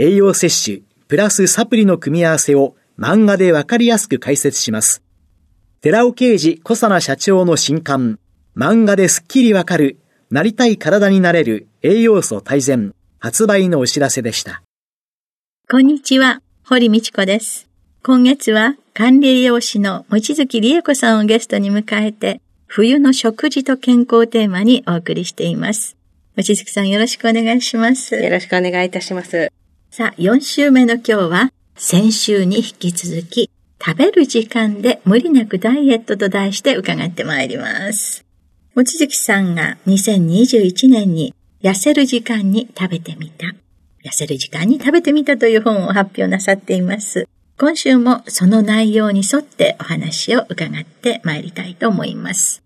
栄養摂取、プラスサプリの組み合わせを漫画でわかりやすく解説します。寺尾啓治小佐奈社長の新刊、漫画ですっきりわかる、なりたい体になれる栄養素大全、発売のお知らせでした。こんにちは、堀道子です。今月は管理栄養士の望月理恵子さんをゲストに迎えて、冬の食事と健康テーマにお送りしています。望月さんよろしくお願いします。よろしくお願いいたします。さあ、4週目の今日は、先週に引き続き、食べる時間で無理なくダイエットと題して伺ってまいります。望月さんが2021年に痩せる時間に食べてみた。痩せる時間に食べてみたという本を発表なさっています。今週もその内容に沿ってお話を伺ってまいりたいと思います。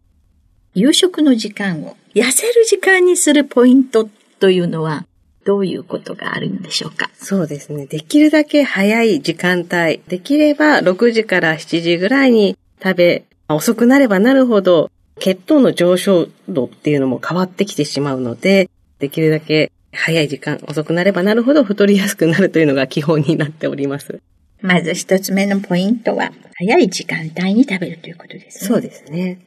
夕食の時間を痩せる時間にするポイントというのはどういうことがあるんでしょうか？そうですね。できるだけ早い時間帯。できれば6時から7時ぐらいに食べ、遅くなればなるほど血糖の上昇度っていうのも変わってきてしまうので、できるだけ早い時間、遅くなればなるほど太りやすくなるというのが基本になっております。まず一つ目のポイントは、早い時間帯に食べるということですね。そうですね。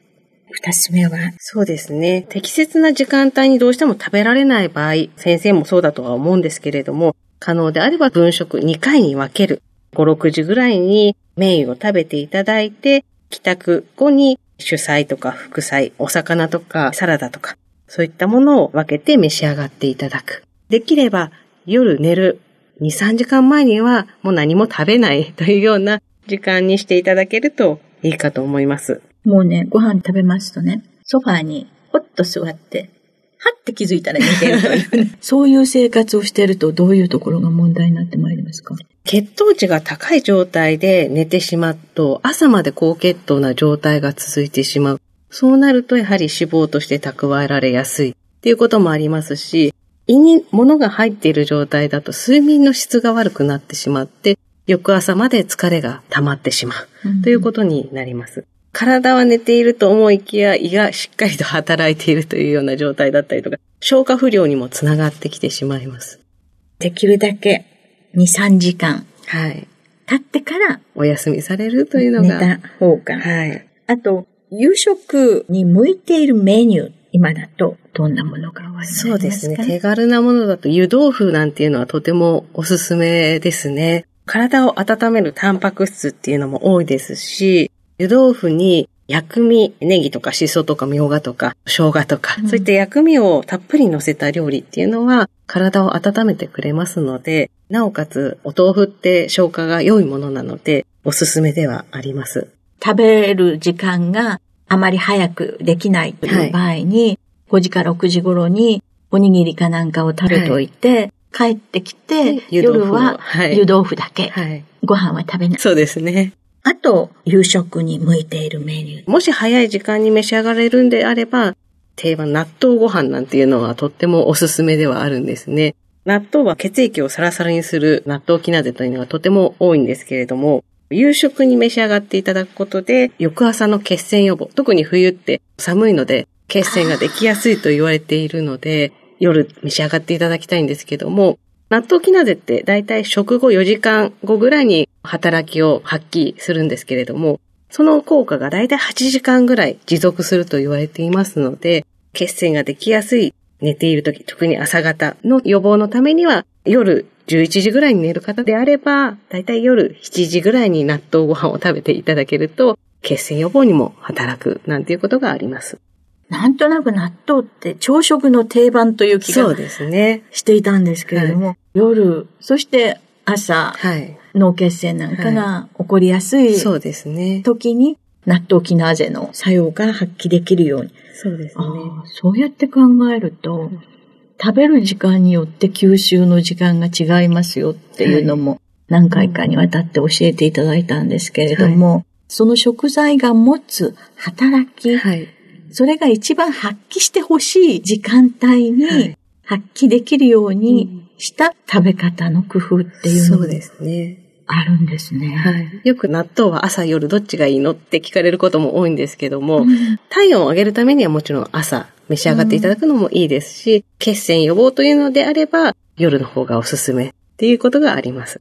二つ目はそうですね。適切な時間帯にどうしても食べられない場合、先生もそうだとは思うんですけれども、可能であれば分食2回に分ける。5、6時ぐらいにメインを食べていただいて、帰宅後に主菜とか副菜、お魚とかサラダとか、そういったものを分けて召し上がっていただく。できれば夜寝る2、3時間前にはもう何も食べないというような時間にしていただけるといいかと思います。もうね、ご飯食べますとね、ソファーにほっと座って、はって気づいたら寝てるというね。そういう生活をしているとどういうところが問題になってまいりますか？血糖値が高い状態で寝てしまうと、朝まで高血糖な状態が続いてしまう。そうなるとやはり脂肪として蓄えられやすいっていうこともありますし、胃に物が入っている状態だと睡眠の質が悪くなってしまって、翌朝まで疲れが溜まってしまうということになります。うん、体は寝ていると思いきや胃がしっかりと働いているというような状態だったりとか、消化不良にもつながってきてしまいます。できるだけ2、3時間。はい。経ってからお休みされるというのが。寝た方が。はい。あと、夕食に向いているメニュー、今だとどんなものがおありますか？そうですね。手軽なものだと湯豆腐なんていうのはとてもおすすめですね。体を温めるタンパク質っていうのも多いですし、湯豆腐に薬味、ネギとかシソとかみょうがとか生姜とか、うん、そういった薬味をたっぷり乗せた料理っていうのは体を温めてくれますので、なおかつお豆腐って消化が良いものなので、おすすめではあります。食べる時間があまり早くできないという場合に、5時か6時頃におにぎりかなんかを食べといて、はい、帰ってきて、夜は湯豆腐だけ、はい、ご飯は食べない。そうですね。あと、夕食に向いているメニュー。もし早い時間に召し上がれるんであれば、定番納豆ご飯なんていうのはとってもおすすめではあるんですね。納豆は血液をサラサラにする納豆キナゼというのがとても多いんですけれども、夕食に召し上がっていただくことで、翌朝の血栓予防、特に冬って寒いので、血栓ができやすいと言われているので、夜召し上がっていただきたいんですけども、納豆キナゼってだいたい食後4時間後ぐらいに働きを発揮するんですけれども、その効果がだいたい8時間ぐらい持続すると言われていますので、血栓ができやすい寝ている時、特に朝方の予防のためには、夜11時ぐらいに寝る方であれば、だいたい夜7時ぐらいに納豆ご飯を食べていただけると、血栓予防にも働くなんていうことがあります。なんとなく納豆って朝食の定番という気がそうですね。していたんですけれども、はい、夜、そして朝、はい、脳血栓なんかが起こりやすい、そうですね。時に納豆キナーゼの作用が発揮できるように。そうですね。そうやって考えると、食べる時間によって吸収の時間が違いますよっていうのも何回かにわたって教えていただいたんですけれども、はい、その食材が持つ働き、はい、それが一番発揮してほしい時間帯に発揮できるようにした食べ方の工夫っていうのそうですね。あるんですね。はい。よく納豆は朝夜どっちがいいのって聞かれることも多いんですけども、うん、体温を上げるためにはもちろん朝召し上がっていただくのもいいですし、うん、血栓予防というのであれば夜の方がおすすめっていうことがあります。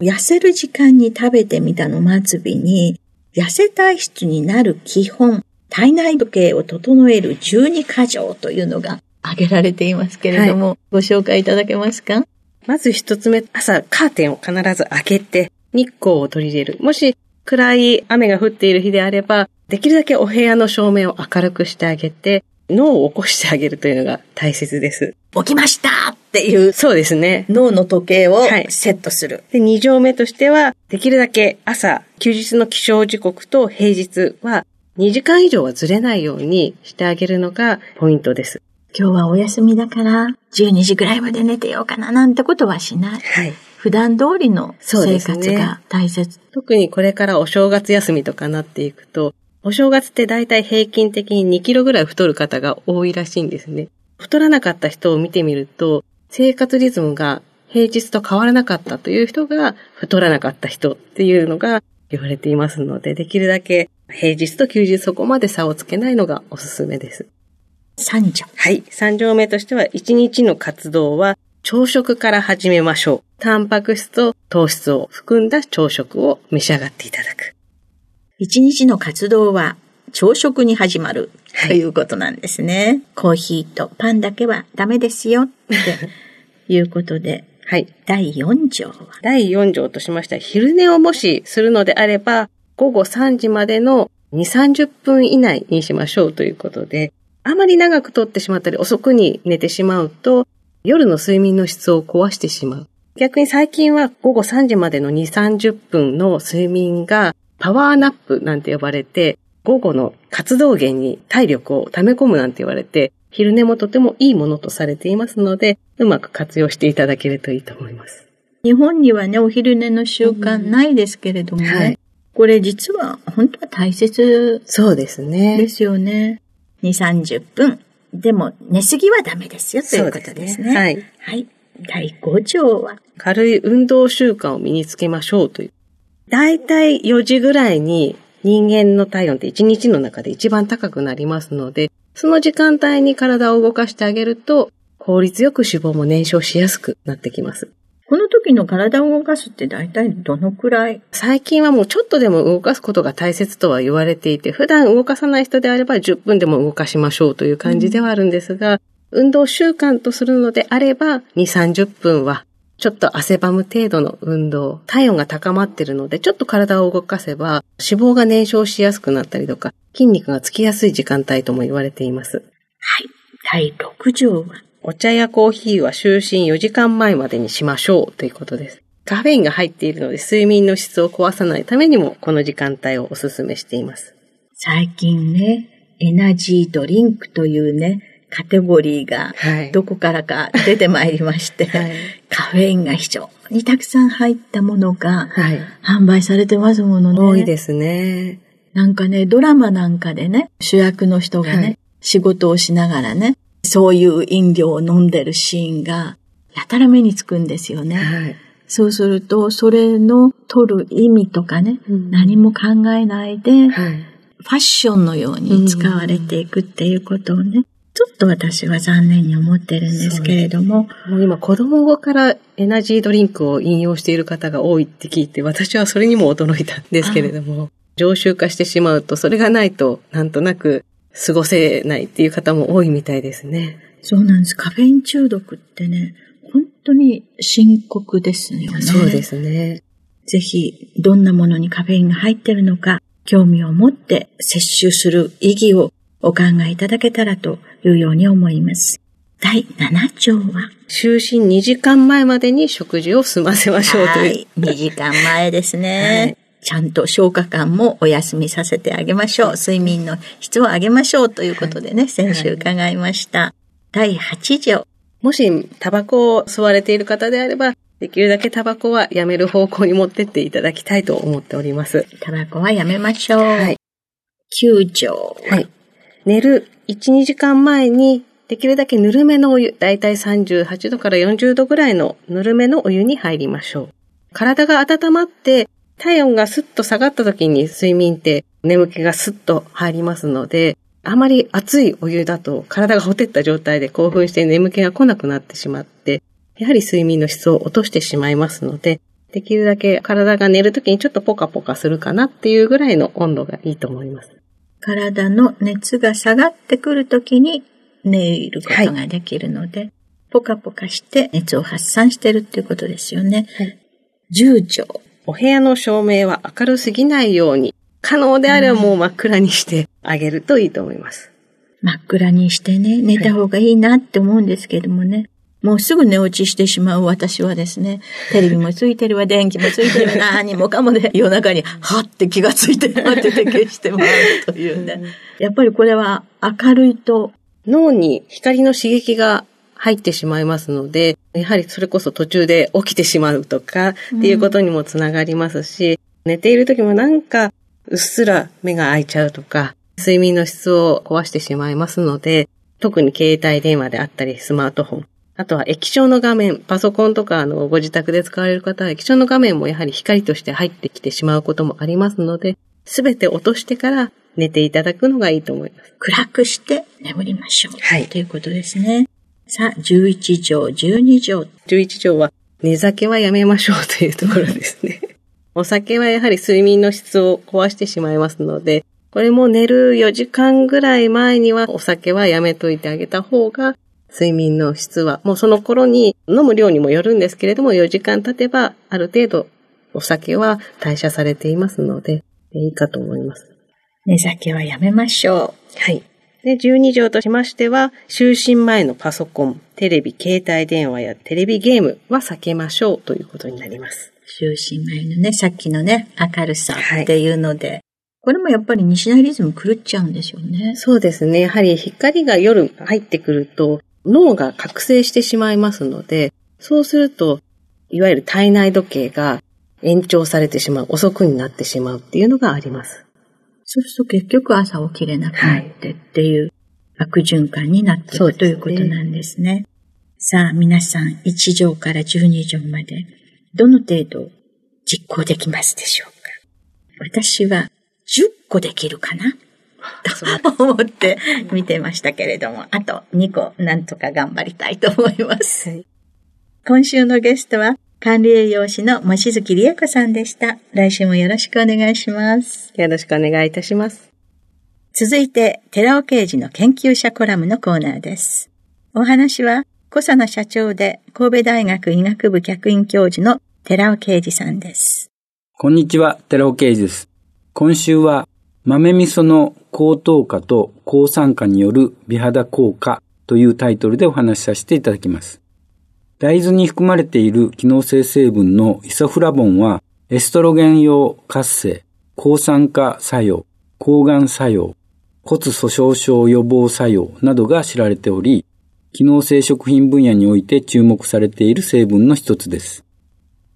痩せる時間に食べてみたの末尾に、痩せ体質になる基本、体内時計を整える12箇条というのが挙げられていますけれども、はい、ご紹介いただけますか？まず一つ目、朝カーテンを必ず開けて日光を取り入れる。もし暗い雨が降っている日であれば、できるだけお部屋の照明を明るくしてあげて、脳を起こしてあげるというのが大切です。起きましたっていう。そうですね。脳の時計をセットする。はい、で、二条目としては、できるだけ朝、休日の起床時刻と平日は2時間以上はずれないようにしてあげるのがポイントです。今日はお休みだから12時ぐらいまで寝てようかななんてことはしない。はい。普段通りの生活が大切、ね。特にこれからお正月休みとかなっていくと、お正月って大体平均的に2キロぐらい太る方が多いらしいんですね。太らなかった人を見てみると、生活リズムが平日と変わらなかったという人が太らなかった人っていうのが言われていますので、できるだけ平日と休日そこまで差をつけないのがおすすめです。三条。はい。三条目としては、一日の活動は朝食から始めましょう。タンパク質と糖質を含んだ朝食を召し上がっていただく。一日の活動は朝食に始まるということなんですね。はい、コーヒーとパンだけはダメですよっていうことで。はい。第4条は？第4条としましては、昼寝をもしするのであれば、午後3時までの2、30分以内にしましょうということで、あまり長くとってしまったり遅くに寝てしまうと、夜の睡眠の質を壊してしまう。逆に最近は午後3時までの2、30分の睡眠がパワーナップなんて呼ばれて、午後の活動源に体力を溜め込むなんて言われて、昼寝もとてもいいものとされていますので、うまく活用していただけるといいと思います。日本にはね、お昼寝の習慣ないですけれどもね、はい、これ実は本当は大切そうですね。ですよね。2、30分。でも、寝すぎはダメですよ、ということですね。すねはい。はい。第5条は軽い運動習慣を身につけましょうという。だいたい4時ぐらいに人間の体温って1日の中で一番高くなりますので、その時間帯に体を動かしてあげると、効率よく脂肪も燃焼しやすくなってきます。この時の体を動かすって大体どのくらい？最近はもうちょっとでも動かすことが大切とは言われていて、普段動かさない人であれば10分でも動かしましょうという感じではあるんですが、うん、運動習慣とするのであれば、2、30分はちょっと汗ばむ程度の運動、体温が高まっているので、ちょっと体を動かせば、脂肪が燃焼しやすくなったりとか、筋肉がつきやすい時間帯とも言われています。はい。第6条はお茶やコーヒーは就寝4時間前までにしましょうということです。カフェインが入っているので睡眠の質を壊さないためにもこの時間帯をお勧めしています。最近ね、エナジードリンクというね、カテゴリーがどこからか出てまいりまして、はい、カフェインが非常にたくさん入ったものが販売されてますものね。多いですね。なんかね、ドラマなんかでね、主役の人がね、はい、仕事をしながらね、そういう飲料を飲んでるシーンが、やたら目につくんですよね。はい、そうすると、それの取る意味とかね、うん、何も考えないで、はい、ファッションのように使われていくっていうことをね、ちょっと私は残念に思ってるんですけれども。もう今子供からエナジードリンクを引用している方が多いって聞いて、私はそれにも驚いたんですけれども、常習化してしまうと、それがないと、なんとなく過ごせないっていう方も多いみたいですね。そうなんです。カフェイン中毒ってね、本当に深刻ですよね。そうですね。ぜひ、どんなものにカフェインが入ってるのか、興味を持って摂取する意義をお考えいただけたらというように思います。第7条は？就寝2時間前までに食事を済ませましょうという。はい、2時間前ですね。はいちゃんと消化管もお休みさせてあげましょう。睡眠の質を上げましょうということでね、先週伺いました。第8条。もし、タバコを吸われている方であれば、できるだけタバコはやめる方向に持ってっていただきたいと思っております。タバコはやめましょう。はい。9条。はい。寝る1、2時間前に、できるだけぬるめのお湯、だいたい38度から40度ぐらいのぬるめのお湯に入りましょう。体が温まって体温がスッと下がった時に睡眠って眠気がスッと入りますので、あまり熱いお湯だと体がほてった状態で興奮して眠気が来なくなってしまって、やはり睡眠の質を落としてしまいますので、できるだけ体が寝るときにちょっとポカポカするかなっていうぐらいの温度がいいと思います。体の熱が下がってくるときに寝ることができるので、はい、ポカポカして熱を発散してるっていうことですよね。はい、10条。お部屋の照明は明るすぎないように、可能であればもう真っ暗にしてあげるといいと思います。真っ暗にしてね、寝た方がいいなって思うんですけどもね。もうすぐ寝落ちしてしまう私はですね、テレビもついてるわ、電気もついてるわ、何もかもで、夜中に、はって気がついて、はってて消してもらうというね。やっぱりこれは明るいと。脳に光の刺激が入ってしまいますので、やはりそれこそ途中で起きてしまうとかっていうことにもつながりますし、うん、寝ている時もなんかうっすら目が開いちゃうとか、睡眠の質を壊してしまいますので、特に携帯電話であったりスマートフォン、あとは液晶の画面、パソコンとかあのご自宅で使われる方は液晶の画面もやはり光として入ってきてしまうこともありますので、すべて落としてから寝ていただくのがいいと思います。暗くして眠りましょう。はい。ということですね。さあ、11条、12条。11条は、寝酒はやめましょうというところですね。お酒はやはり睡眠の質を壊してしまいますので、これも寝る4時間ぐらい前にはお酒はやめといてあげた方が睡眠の質は、もうその頃に飲む量にもよるんですけれども、4時間経てば、ある程度お酒は代謝されていますので、いいかと思います。寝酒はやめましょう。はい。で、12条としましては、就寝前のパソコン、テレビ、携帯電話やテレビゲームは避けましょうということになります。就寝前のね、さっきのね、明るさっていうので、はい、これもやっぱり西成リズム狂っちゃうんでしょうね。そうですね。やはり光が夜入ってくると、脳が覚醒してしまいますので、そうすると、いわゆる体内時計が延長されてしまう、遅くになってしまうっていうのがあります。そうすると結局朝起きれなくなってっていう悪循環になっていく、はい、ということなんですね。さあ皆さん1条から12条までどの程度実行できますでしょうか？私は10個できるかな？と思って見てましたけれども、あと2個なんとか頑張りたいと思います。はい、今週のゲストは、管理栄養士のもしづきりえこさんでした。来週もよろしくお願いします。よろしくお願いいたします。続いて、寺尾刑事の研究者コラムのコーナーです。お話は、小佐奈社長で神戸大学医学部客員教授の寺尾啓二さんです。こんにちは、寺尾啓二です。今週は豆味噌の高糖化と抗酸化による美肌効果というタイトルでお話しさせていただきます。大豆に含まれている機能性成分のイソフラボンはエストロゲン用活性、抗酸化作用、抗がん作用、骨粗鬆症予防作用などが知られており、機能性食品分野において注目されている成分の一つです。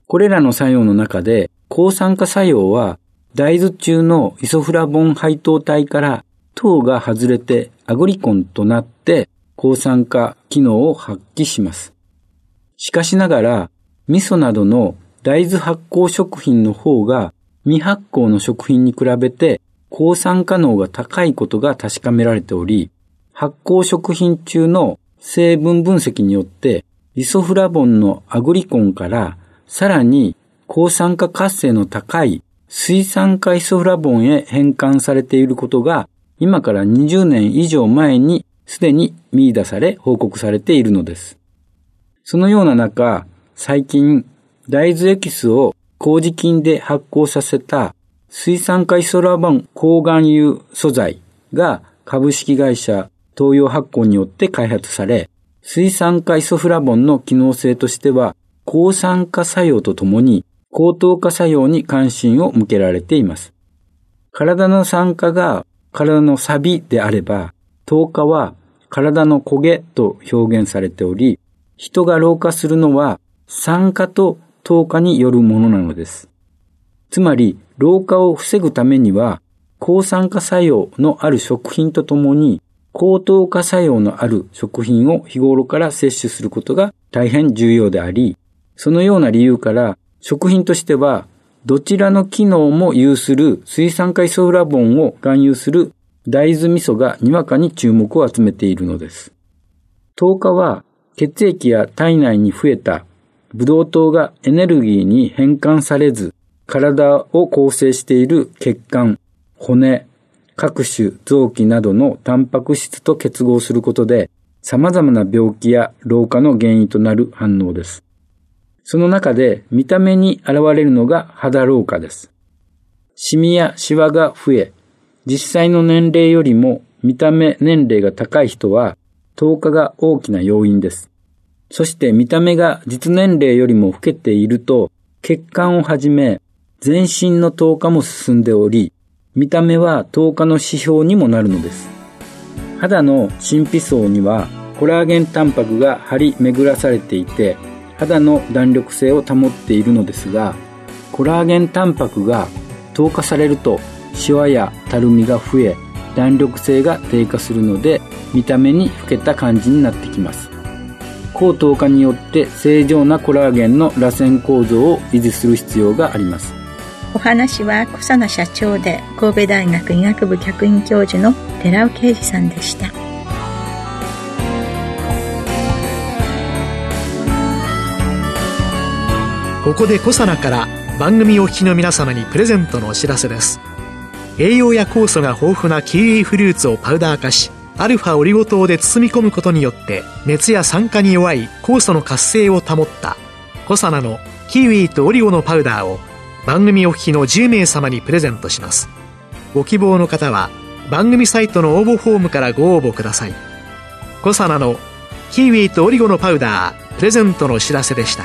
これらの作用の中で、抗酸化作用は大豆中のイソフラボン配糖体から糖が外れてアグリコンとなって抗酸化機能を発揮します。しかしながら、味噌などの大豆発酵食品の方が未発酵の食品に比べて抗酸化能が高いことが確かめられており、発酵食品中の成分分析によってイソフラボンのアグリコンからさらに抗酸化活性の高い水酸化イソフラボンへ変換されていることが今から20年以上前にすでに見出され報告されているのです。そのような中、最近、大豆エキスを麹菌で発酵させた水酸化イソラボン抗含油素材が株式会社東洋発酵によって開発され、水酸化イソフラボンの機能性としては、抗酸化作用とともに高糖化作用に関心を向けられています。体の酸化が体の錆であれば、糖化は体の焦げと表現されており、人が老化するのは酸化と糖化によるものなのです。つまり、老化を防ぐためには、抗酸化作用のある食品とともに、高糖化作用のある食品を日頃から摂取することが大変重要であり、そのような理由から食品としてはどちらの機能も有する水酸化イソフラボンを含有する大豆味噌がにわかに注目を集めているのです。糖化は血液や体内に増えたブドウ糖がエネルギーに変換されず体を構成している血管、骨、各種臓器などのタンパク質と結合することで様々な病気や老化の原因となる反応です。その中で見た目に現れるのが肌老化です。シミやシワが増え、実際の年齢よりも見た目年齢が高い人は、糖化が大きな要因です。そして見た目が実年齢よりも老けていると、血管をはじめ、全身の糖化も進んでおり、見た目は糖化の指標にもなるのです。肌の神秘層にはコラーゲンタンパクが張り巡らされていて、肌の弾力性を保っているのですがコラーゲンタンパクが糖化されるとシワやたるみが増え弾力性が低下するので見た目に老けた感じになってきます。高糖化によって正常なコラーゲンの螺旋構造を維持する必要があります。お話は小佐奈社長で神戸大学医学部客員教授の寺尾啓二さんでした。ここでコサナから番組お聞きの皆様にプレゼントのお知らせです栄養や酵素が豊富なキウイフルーツをパウダー化しアルファオリゴ糖で包み込むことによって熱や酸化に弱い酵素の活性を保ったコサナのキウイとオリゴのパウダーを番組お聞きの10名様にプレゼントします。ご希望の方は番組サイトの応募フォームからご応募ください。コサナのキウイとオリゴのパウダープレゼントのお知らせでした。